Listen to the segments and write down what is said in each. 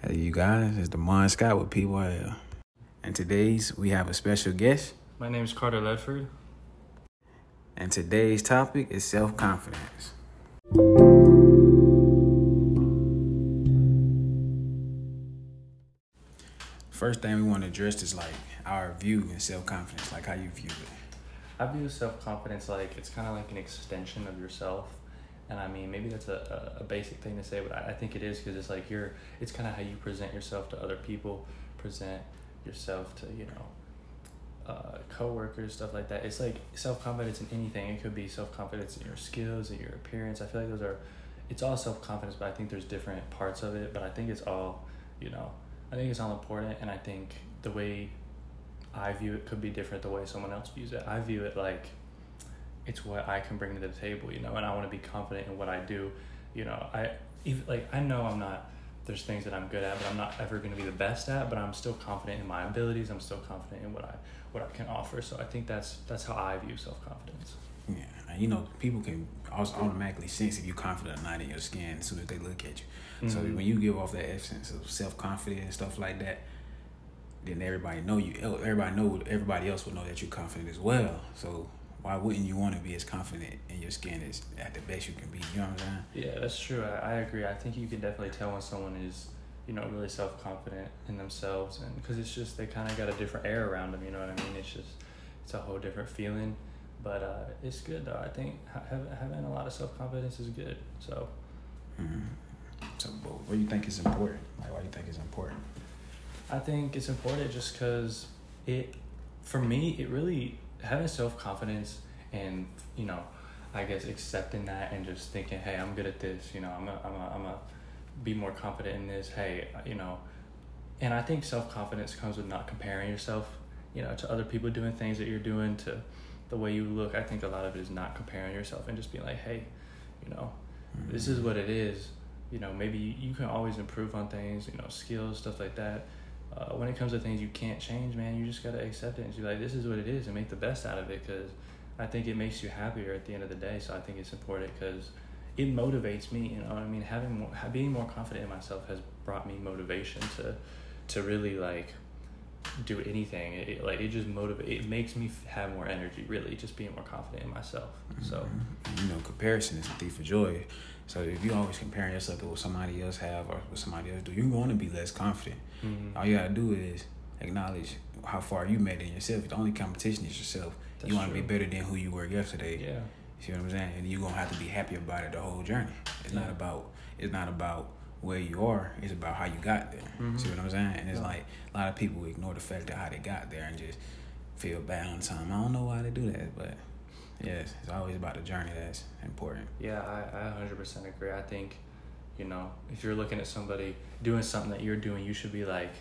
Hey, you guys, it's Demond Scott with PYL. And today's we have a special guest. My name is Carter Ledford. And today's topic is self confidence. First thing we want to address is like our view in self confidence, like how you view it. I view self confidence like it's kind of like an extension of yourself. And I mean, maybe that's a, a, basic thing to say, but I, I think it is because it's like you're, it's kind of how you present yourself to other people, present yourself to, you know, uh, coworkers, stuff like that. It's like self confidence in anything. It could be self confidence in your skills, in your appearance. I feel like those are, it's all self confidence, but I think there's different parts of it. But I think it's all, you know, I think it's all important. And I think the way I view it could be different the way someone else views it. I view it like it's what I can bring to the table, you know, and I want to be confident in what I do. You know, I even like I know I'm not there's things that I'm good at, but I'm not ever going to be the best at, but I'm still confident in my abilities. I'm still confident in what I what I can offer. So I think that's that's how I view self-confidence. Yeah, you know, people can also automatically sense if you're confident or not in your skin as soon as they look at you. Mm-hmm. So when you give off that essence of self-confidence and stuff like that, then everybody know you. Everybody know. Everybody else will know that you're confident as well. So why wouldn't you want to be as confident in your skin as at the best you can be? You know what I'm saying? Yeah, that's true. I, I agree. I think you can definitely tell when someone is, you know, really self confident in themselves, and because it's just they kind of got a different air around them. You know what I mean? It's just it's a whole different feeling. But uh, it's good though. I think having having a lot of self confidence is good. So. Mm-hmm. So, what do you think is important? Like, why do you think it's important? I think it's important just because it, for me, it really having self confidence and you know, I guess accepting that and just thinking, hey, I'm good at this. You know, I'm a, I'm a, I'm a be more confident in this. Hey, you know, and I think self confidence comes with not comparing yourself, you know, to other people doing things that you're doing to the way you look. I think a lot of it is not comparing yourself and just being like, hey, you know, mm-hmm. this is what it is. You know, maybe you, you can always improve on things, you know, skills, stuff like that uh, when it comes to things you can't change, man, you just gotta accept it and be like, this is what it is, and make the best out of it. Because I think it makes you happier at the end of the day. So I think it's important because it motivates me. You know, I mean, having more, being more confident in myself has brought me motivation to, to really like do anything. It, like it just motivate. It makes me have more energy. Really, just being more confident in myself. So mm-hmm. you know, comparison is a thief of joy. So if you always comparing yourself to what somebody else have or what somebody else do, you're going to be less confident. Mm-hmm. All you gotta do is acknowledge how far you made in yourself. The only competition is yourself. That's you want to be better than who you were yesterday. Yeah. See what I'm saying? And you're gonna have to be happy about it the whole journey. It's yeah. not about it's not about where you are. It's about how you got there. Mm-hmm. See what I'm saying? And it's yeah. like a lot of people ignore the fact of how they got there and just feel bad on time. I don't know why they do that, but Yes, it's always about the journey that's important. Yeah, I, I 100% agree. I think, you know, if you're looking at somebody doing something that you're doing, you should be like,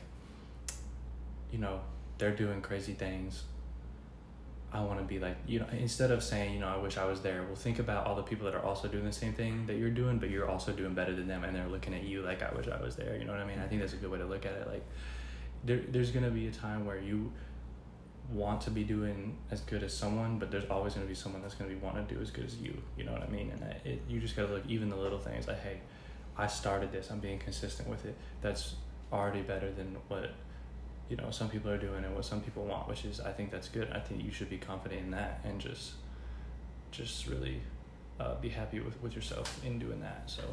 you know, they're doing crazy things. I want to be like, you know, instead of saying, you know, I wish I was there, well, think about all the people that are also doing the same thing that you're doing, but you're also doing better than them, and they're looking at you like, I wish I was there. You know what I mean? I think that's a good way to look at it. Like, there, there's going to be a time where you want to be doing as good as someone, but there's always going to be someone that's going to be wanting to do as good as you. You know what I mean? And it, you just got to look even the little things like, hey, I started this. I'm being consistent with it. That's already better than what you know some people are doing and what some people want, which is I think that's good. I think you should be confident in that and just just really uh, be happy with, with yourself in doing that. So.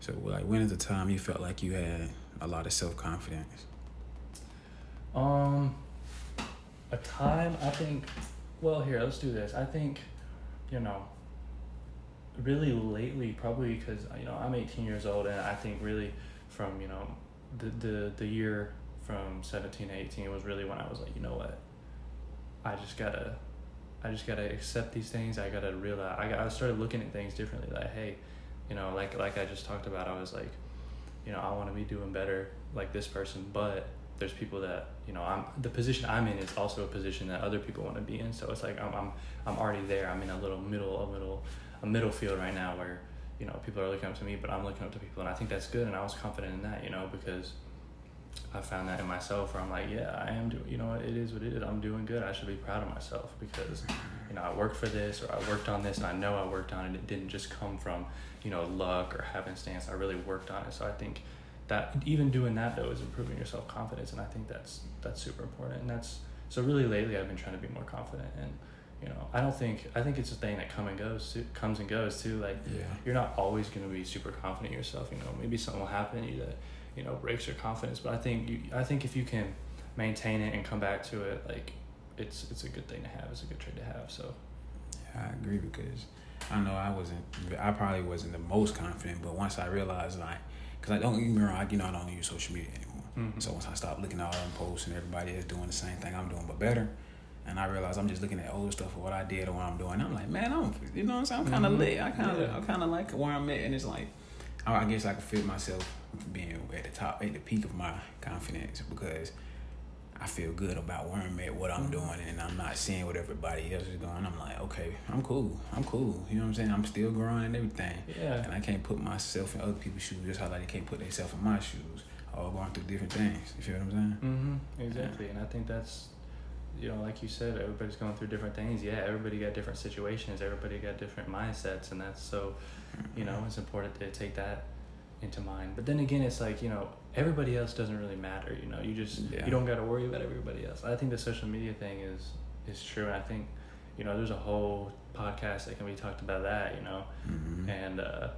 So, like, when at the time you felt like you had a lot of self confidence? Um, a time I think. Well, here let's do this. I think, you know. Really lately, probably because you know I'm 18 years old, and I think really from you know the the the year from 17 to 18 was really when I was like, you know what, I just gotta, I just gotta accept these things. I gotta realize. I got, I started looking at things differently. Like, hey, you know, like like I just talked about. I was like, you know, I want to be doing better like this person, but there's people that you know I'm the position I'm in is also a position that other people want to be in. So it's like I'm I'm I'm already there. I'm in a little middle a middle a middle field right now where you know people are looking up to me, but I'm looking up to people, and I think that's good. And I was confident in that, you know, because I found that in myself where I'm like, yeah, I am doing, you know it is what it is. I'm doing good. I should be proud of myself because, you know, I worked for this or I worked on this and I know I worked on it. It didn't just come from, you know, luck or happenstance. I really worked on it. So I think that even doing that though is improving your self confidence. And I think that's, that's super important. And that's, so really lately I've been trying to be more confident and, you know, I don't think I think it's a thing that come and goes too, comes and goes too. Like Yeah. you're not always going to be super confident in yourself. You know, maybe something will happen to you that you know breaks your confidence. But I think you, I think if you can maintain it and come back to it, like it's it's a good thing to have. It's a good trait to have. So yeah, I agree because I know I wasn't. I probably wasn't the most confident, but once I realized like, because I don't wrong, I, you know, I don't use social media anymore. Mhm. So once I stopped looking at all them posts and everybody is doing the same thing I'm doing, but better. And I realized I'm just looking at old stuff of what I did or what I'm doing. I'm like, man, I'm, you know what I'm saying? I'm kind of Mhm. lit. I kind of, Yeah. I kind of like where I'm at, and it's like, I I guess I can feel myself being at the top, at the peak of my confidence because I feel good about where I'm at, what I'm Mhm. doing, and I'm not seeing what everybody else is doing. I'm like, okay, I'm cool. I'm cool. You know what I'm saying? I'm still growing and everything. yeah, And I can't put myself in other people's shoes just how like they can't put themselves in my shoes. All going through different things. You feel what I'm saying? mm-hmm, exactly. And I think that's you know, like you said, everybody's going through different things. Yeah, everybody got different situations. Everybody got different mindsets, and that's so you know it's important to take that into mind but then again it's like you know everybody else doesn't really matter you know you just Yeah. you don't got to worry about everybody else i think the social media thing is is true and i think you know there's a whole podcast that can be talked about that you know Mm-hmm. and uh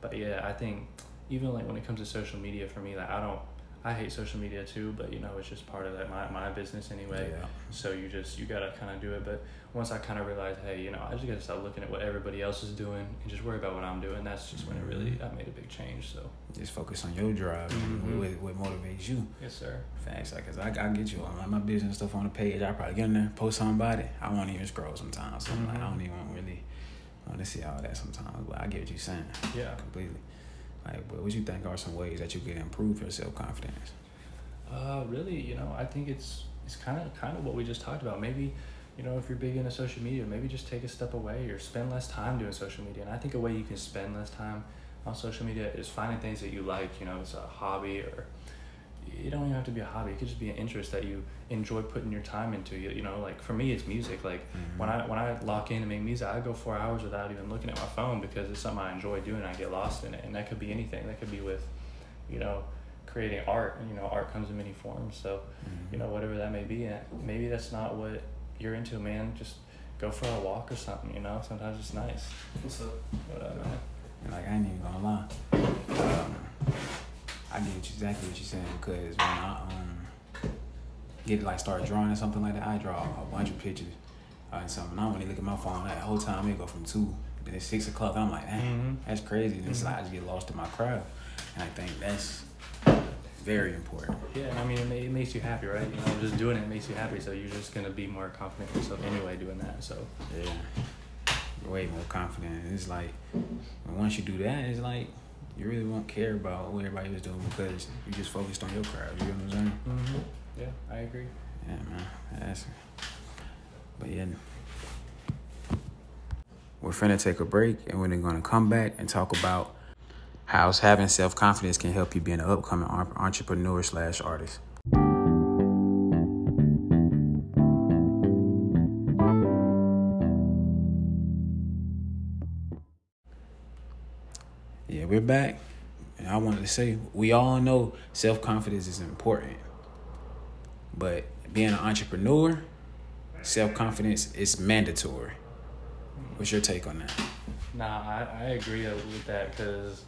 but yeah i think even like when it comes to social media for me like i don't i hate social media too but you know it's just part of that my, my business anyway Yeah. so you just you gotta kind of do it but once i kind of realized hey you know i just gotta stop looking at what everybody else is doing and just worry about what i'm doing that's just when it really i made a big change so Just focus on your drive Mhm. what, what motivates you. yes sir Facts, like, cause I, I get you on my business stuff on the page. I probably get in there, post something about it. I won't even scroll sometimes. So I'm like, I Mhm. don't even really want to see all that sometimes. But I get what you're saying yeah completely. Like, what would you think are some ways that you can improve your self confidence? Uh, really, you know, I think it's it's kind of kind of what we just talked about. Maybe, you know, if you're big into social media, maybe just take a step away or spend less time doing social media. And I think a way you can spend less time on social media is finding things that you like. You know, it's a hobby or you don't even have to be a hobby. It could just be an interest that you enjoy putting your time into. You, you know, like for me, it's music. Like when I when I lock in and make music, I go four hours without even looking at my phone because it's something I enjoy doing. I get lost in it, and that could be anything. That could be with, you know, creating art. And you know, art comes in many forms. So, you know, whatever that may be, and maybe that's not what you're into, man. Just go for a walk or something. You know, sometimes it's nice. What's up? But, uh, man. And, like I ain't even gonna lie. Um, I get exactly what you're saying because when I um get like start drawing or something like that, I draw a bunch of pictures uh, and something. I really look at my phone that whole time. It go from two, then it's six o'clock. I'm like, dang, Mhm. that's crazy. And Mhm. like I just get lost in my craft, and I think that's very important. Yeah, and I mean, it, it makes you happy, right? You know, just doing it makes you happy, so you're just gonna be more confident in yourself anyway doing that. So, Yeah, way more confident. It's like once you do that, it's like you really won't care about what everybody was doing because you just focused on your craft. You know what I'm saying? mm-hmm. yeah, I agree. Yeah, man. That's. But yeah. We're finna take a break and we're then gonna come back and talk about how having self confidence can help you be an upcoming entrepreneur slash artist. We're back. And I wanted to say we all know self confidence is important. But being an entrepreneur, self confidence is mandatory. What's your take on that? Nah, I, I agree with that because,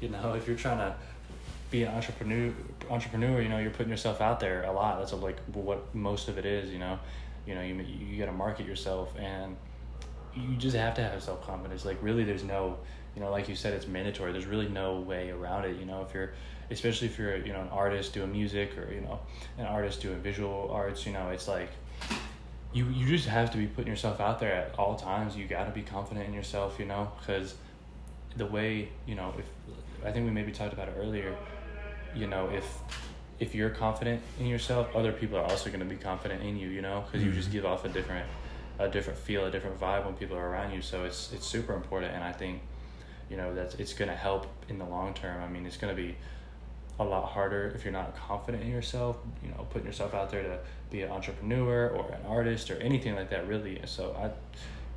you know, if you're trying to be an entrepreneur, entrepreneur, you know, you're putting yourself out there a lot. That's like what most of it is. You know, you know, you you got to market yourself, and you just have to have self confidence. Like really, there's no, you know, like you said, it's mandatory. There's really no way around it. You know, if you're, especially if you're, you know, an artist doing music or you know, an artist doing visual arts, you know, it's like you you just have to be putting yourself out there at all times. You got to be confident in yourself, you know, because the way you know if I think we maybe talked about it earlier, you know, if if you're confident in yourself, other people are also going to be confident in you, you know, because you just mm-hmm. give off a different a different feel, a different vibe when people are around you. So it's it's super important, and I think you know that's it's going to help in the long term. I mean, it's going to be a lot harder if you're not confident in yourself. You know, putting yourself out there to be an entrepreneur or an artist or anything like that. Really, so I,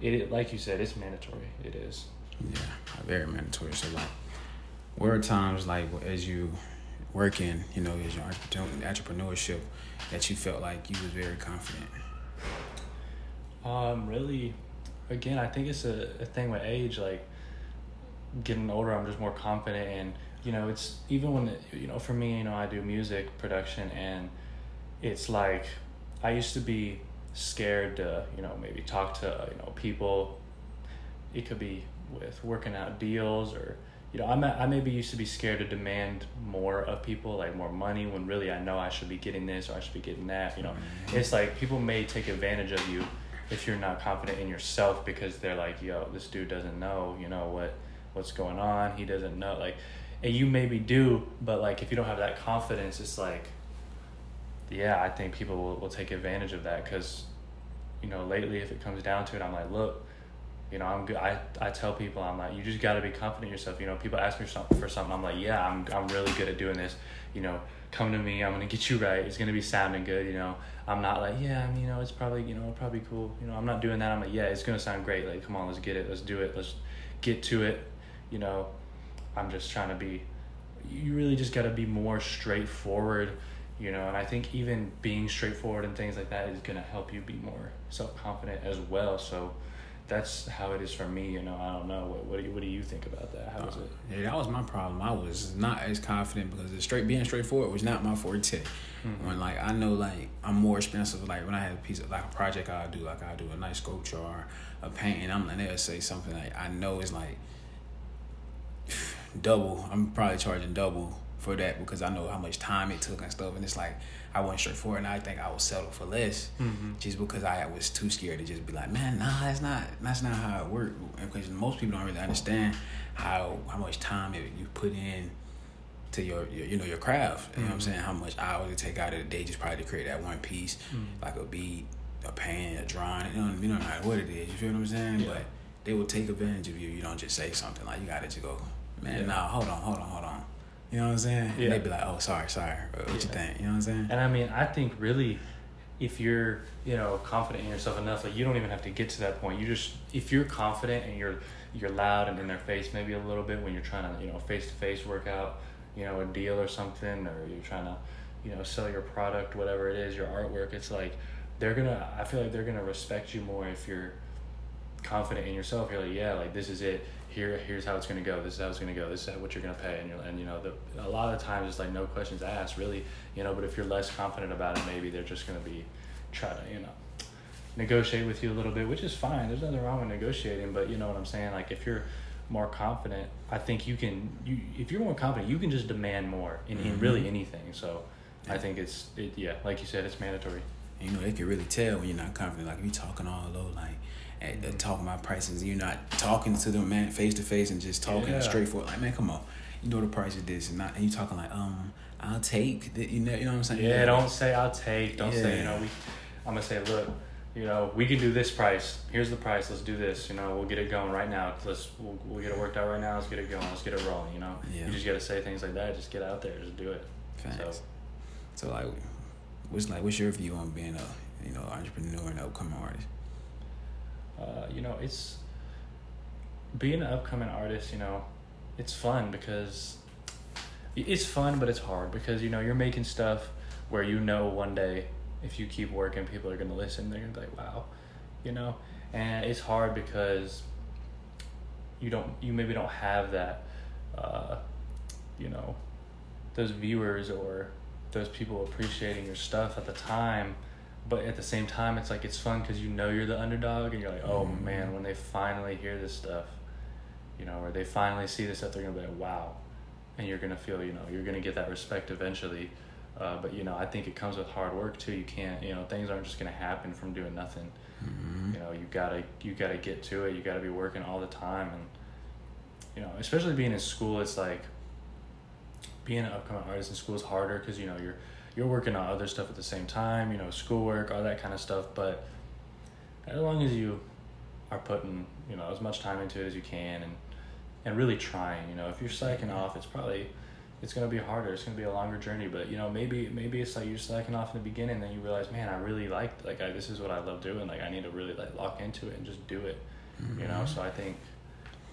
it like you said, it's mandatory. It is. Yeah, very mandatory. So like, where are times like as you working, you know, as your entrepreneurship, that you felt like you was very confident? Um, really, again, I think it's a, a thing with age. Like getting older, I'm just more confident, and you know, it's even when you know, for me, you know, I do music production, and it's like I used to be scared to, you know, maybe talk to you know people. It could be with working out deals or you know, I'm I maybe used to be scared to demand more of people, like more money, when really I know I should be getting this or I should be getting that. You know, mm-hmm. it's like people may take advantage of you if you're not confident in yourself because they're like, yo, this dude doesn't know, you know what what's going on. He doesn't know like, and you maybe do, but like if you don't have that confidence, it's like, yeah, I think people will, will take advantage of that because, you know, lately if it comes down to it, I'm like, look you know, I'm good. I, I tell people, I'm like, you just got to be confident in yourself. You know, people ask me something, for something. I'm like, yeah, I'm, I'm really good at doing this. You know, come to me. I'm going to get you right. It's going to be sounding good. You know, I'm not like, yeah, you know, it's probably, you know, probably cool. You know, I'm not doing that. I'm like, yeah, it's going to sound great. Like, come on, let's get it. Let's do it. Let's get to it. You know, I'm just trying to be, you really just got to be more straightforward you know and i think even being straightforward and things like that is going to help you be more self-confident as well so that's how it is for me. You know, I don't know. What what do you, what do you think about that? How was uh, it? Yeah, that was my problem. I was not as confident because the straight being straightforward was not my forte. Mm-hmm. When like I know like I'm more expensive. Like when I have a piece of like a project I do, like I do a nice sculpture or a painting, I'm they'll say something like I know it's like double. I'm probably charging double for that because I know how much time it took and stuff. And it's like I went straight for it, and I think I would settle for less, mm-hmm. just because I was too scared to just be like, man, nah, that's not that's not how it works. Because most people don't really understand how how much time it, you put in to your, your you know your craft. You mm-hmm. know what I'm mm-hmm. saying? How much hours it take out of the day just probably to create that one piece, mm-hmm. like a beat, a paint, a drawing. You know, you know what it is. You feel what I'm saying? Yeah. But they will take advantage of you. You don't just say something like you got to just go, man. Yeah. Nah, hold on, hold on, hold on. You know what I'm saying? Yeah. They'd be like, oh, sorry, sorry. Uh, what yeah. you think? You know what I'm saying? And I mean, I think really, if you're, you know, confident in yourself enough, like you don't even have to get to that point. You just, if you're confident and you're, you're loud and in their face maybe a little bit when you're trying to, you know, face to face work out, you know, a deal or something, or you're trying to, you know, sell your product, whatever it is, your artwork. It's like they're gonna. I feel like they're gonna respect you more if you're confident in yourself. You're like, yeah, like this is it. Here here's how it's to go. This is how it's to go. This is what you're to pay. And you're, and you know the, a lot of times it's like no questions asked really you know but if you're less confident about it maybe they're just to be try to you know negotiate with you a little bit which is fine. There's nothing wrong with negotiating but you know what i'm saying? Like if you're more confident i think you can you if you're more confident you can just demand more in, in really mm-hmm. anything. So yeah. i think it's it, yeah like you said it's mandatory. You know they can really tell when you're not confident. Like if you're talking all low like and talking about prices. You're not talking to them man face to face and just talking yeah. straightforward. Like man, come on, you know the price of this, and not and you talking like um I'll take the, you know you know what I'm saying. Yeah, don't say I'll take. Don't yeah. say you know we. I'm gonna say look. You know, we can do this price. Here's the price. Let's do this. You know, we'll get it going right now. Let's we'll, we'll get it worked out right now. Let's get it going. Let's get it rolling. You know, yeah. you just gotta say things like that. Just get out there. Just do it. Facts. So, so like, what's like, what's your view on being a you know entrepreneur and upcoming artist? Uh, you know, it's being an upcoming artist. You know, it's fun because it's fun, but it's hard because you know you're making stuff where you know one day if you keep working, people are gonna listen. They're gonna be like, "Wow," you know, and it's hard because you don't, you maybe don't have that, uh, you know, those viewers or those people appreciating your stuff at the time but at the same time it's like it's fun because you know you're the underdog and you're like oh mm-hmm. man when they finally hear this stuff you know or they finally see this stuff they're gonna be like wow. And you're gonna feel you know you're gonna get that respect eventually. Uh, but you know i think it comes with hard work too. You can't you know things aren't just gonna happen from doing nothing. Mm-hmm. you know you gotta you gotta get to it. You gotta be working all the time. And you know especially being in school it's like being an upcoming artist in school is harder because you know you're you're working on other stuff at the same time, you know, schoolwork, all that kind of stuff. But as long as you are putting, you know, as much time into it as you can and and really trying, you know, if you're slacking off, it's probably it's gonna be harder. It's gonna be a longer journey. But you know, maybe maybe it's like you're slacking off in the beginning, then you realize, man, I really like like I, this is what I love doing. Like I need to really like lock into it and just do it. Mm-hmm. You know, so I think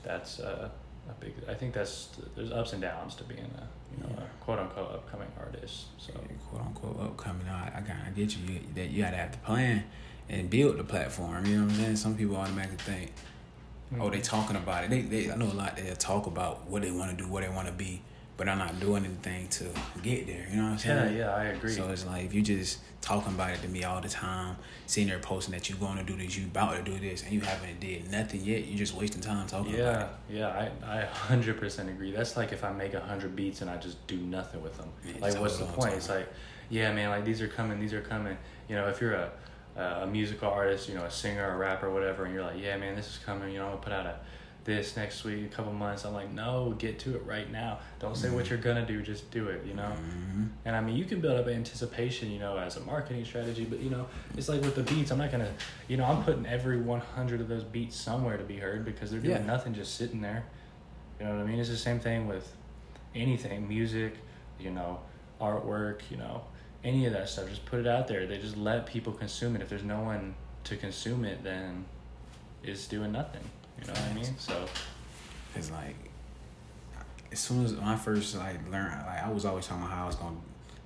that's uh, a big. I think that's there's ups and downs to being a you know Yeah. a quote unquote upcoming artist. So Yeah, quote unquote upcoming. I, I, got, I get you. you. That you gotta have to plan and build the platform. You know what I'm saying? Some people automatically think, oh, Mm-hmm. they talking about it. They, they I know a lot. They talk about what they want to do, what they want to be, but I'm not doing anything to get there. You know what I'm saying? yeah, yeah, I agree. So it's like if you just talking about it to me all the time, sitting there posting that you're going to do this, you about to do this, and you haven't did nothing yet. you're just wasting time talking about Yeah, yeah, I I hundred percent agree. That's like if I make a hundred beats and I just do nothing with them. Like, what's the point? to It's like, yeah, man, like these are coming, these are coming. You know, if you're a a musical artist, you know, a singer, a rapper, whatever, and you're like, yeah, man, this is coming. You know, I'm gonna put out a this next week, a couple months. I'm like, no, get to it right now. Don't say what you're gonna do, just do it. You know. Mm-hmm. And I mean, you can build up anticipation, you know, as a marketing strategy, but you know, it's like with the beats, I'm not gonna, you know, I'm putting every 100 of those beats somewhere to be heard because they're doing Yeah. nothing just sitting there. You know what I mean? It's the same thing with anything, music, you know, artwork, you know, any of that stuff. Just put it out there. They just let people consume it. If there's no one to consume it, then it's doing nothing. You know what I mean? So, It's like as soon as when I first like learned, like I was always talking about how I was gonna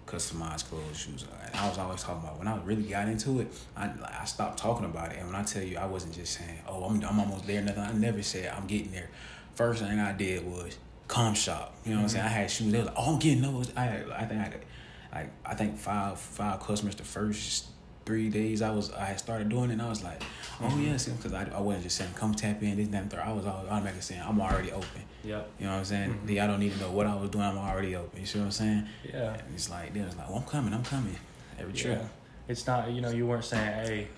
customize clothes, shoes. Uh, and I was always talking about when I really got into it. I like, I stopped talking about it, and when I tell you, I wasn't just saying, "Oh, I'm I'm almost there." Nothing. I never said I'm getting there. First thing I did was come shop. You know what I'm saying? Mm-hmm. I had shoes. They was like, "Oh, I'm getting those." I had, I think I had like I think five five customers the first three days I was I had started doing it and I was like, oh yes, because I, I wasn't just saying come tap in this that, and. I was all automatically saying I'm already open. yep. You know what I'm saying? Mhm. I don't need to know what I was doing. I'm already open. You see what I'm saying? Yeah. And it's like they was like, well, I'm coming. I'm coming. Every trip. Yeah. It's not you know you weren't saying hey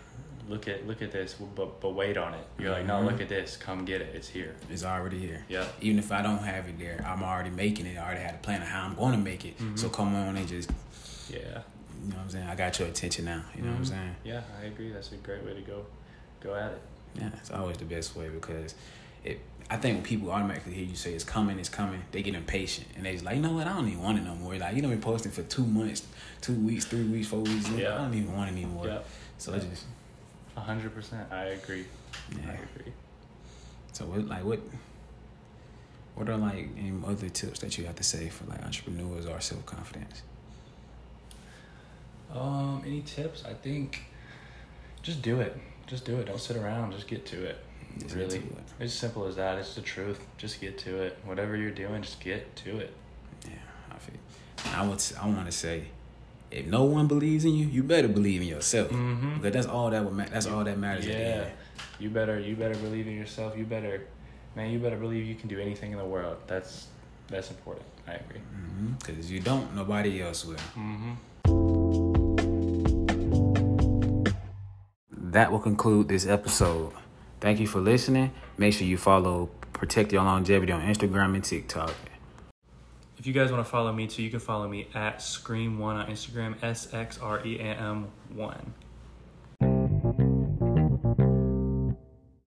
look at look at this but but wait on it. You're like no look at this come get it it's here. It's already here. Yeah. Even if I don't have it there, I'm already making it. I already had a plan of how I'm going to make it. Mhm. So come on and just, Yeah. You know what I'm saying? I got your attention now. You know what I'm Mhm. saying? Yeah, I agree. That's a great way to go go at it. Yeah, it's always the best way because it. I think when people automatically hear you say it's coming, it's coming, they get impatient and they just like, you know what? I don't even want it no more. Like you know, been posting for two months, two weeks, three weeks, four weeks. Yeah. I don't even want it anymore. Yeah. So I just, A hundred percent. I agree. Yeah. I agree. So what, like, what, what are like any other tips that you have to say for like entrepreneurs or self confidence? Um, any tips? I think just do it. Just do it. Don't sit around. Just get to it. Just really, to it. it's simple as that. It's the truth. Just get to it. Whatever you're doing, just get to it. Yeah, I feel. I would. I want to say, if no one believes in you, you better believe in yourself. Mm-hmm. Because that's all that would. Ma- that's all that matters. Yeah. You better you better believe in yourself. You better man, you better believe you can do anything in the world. That's that's important. I agree. Because if you don't, nobody else will. Mm-hmm. That will conclude this episode. Thank you for listening. Make sure you follow Protect Your Longevity on Instagram and TikTok. If you guys want to follow me too, you can follow me at Scream One on Instagram, S X R E A M One.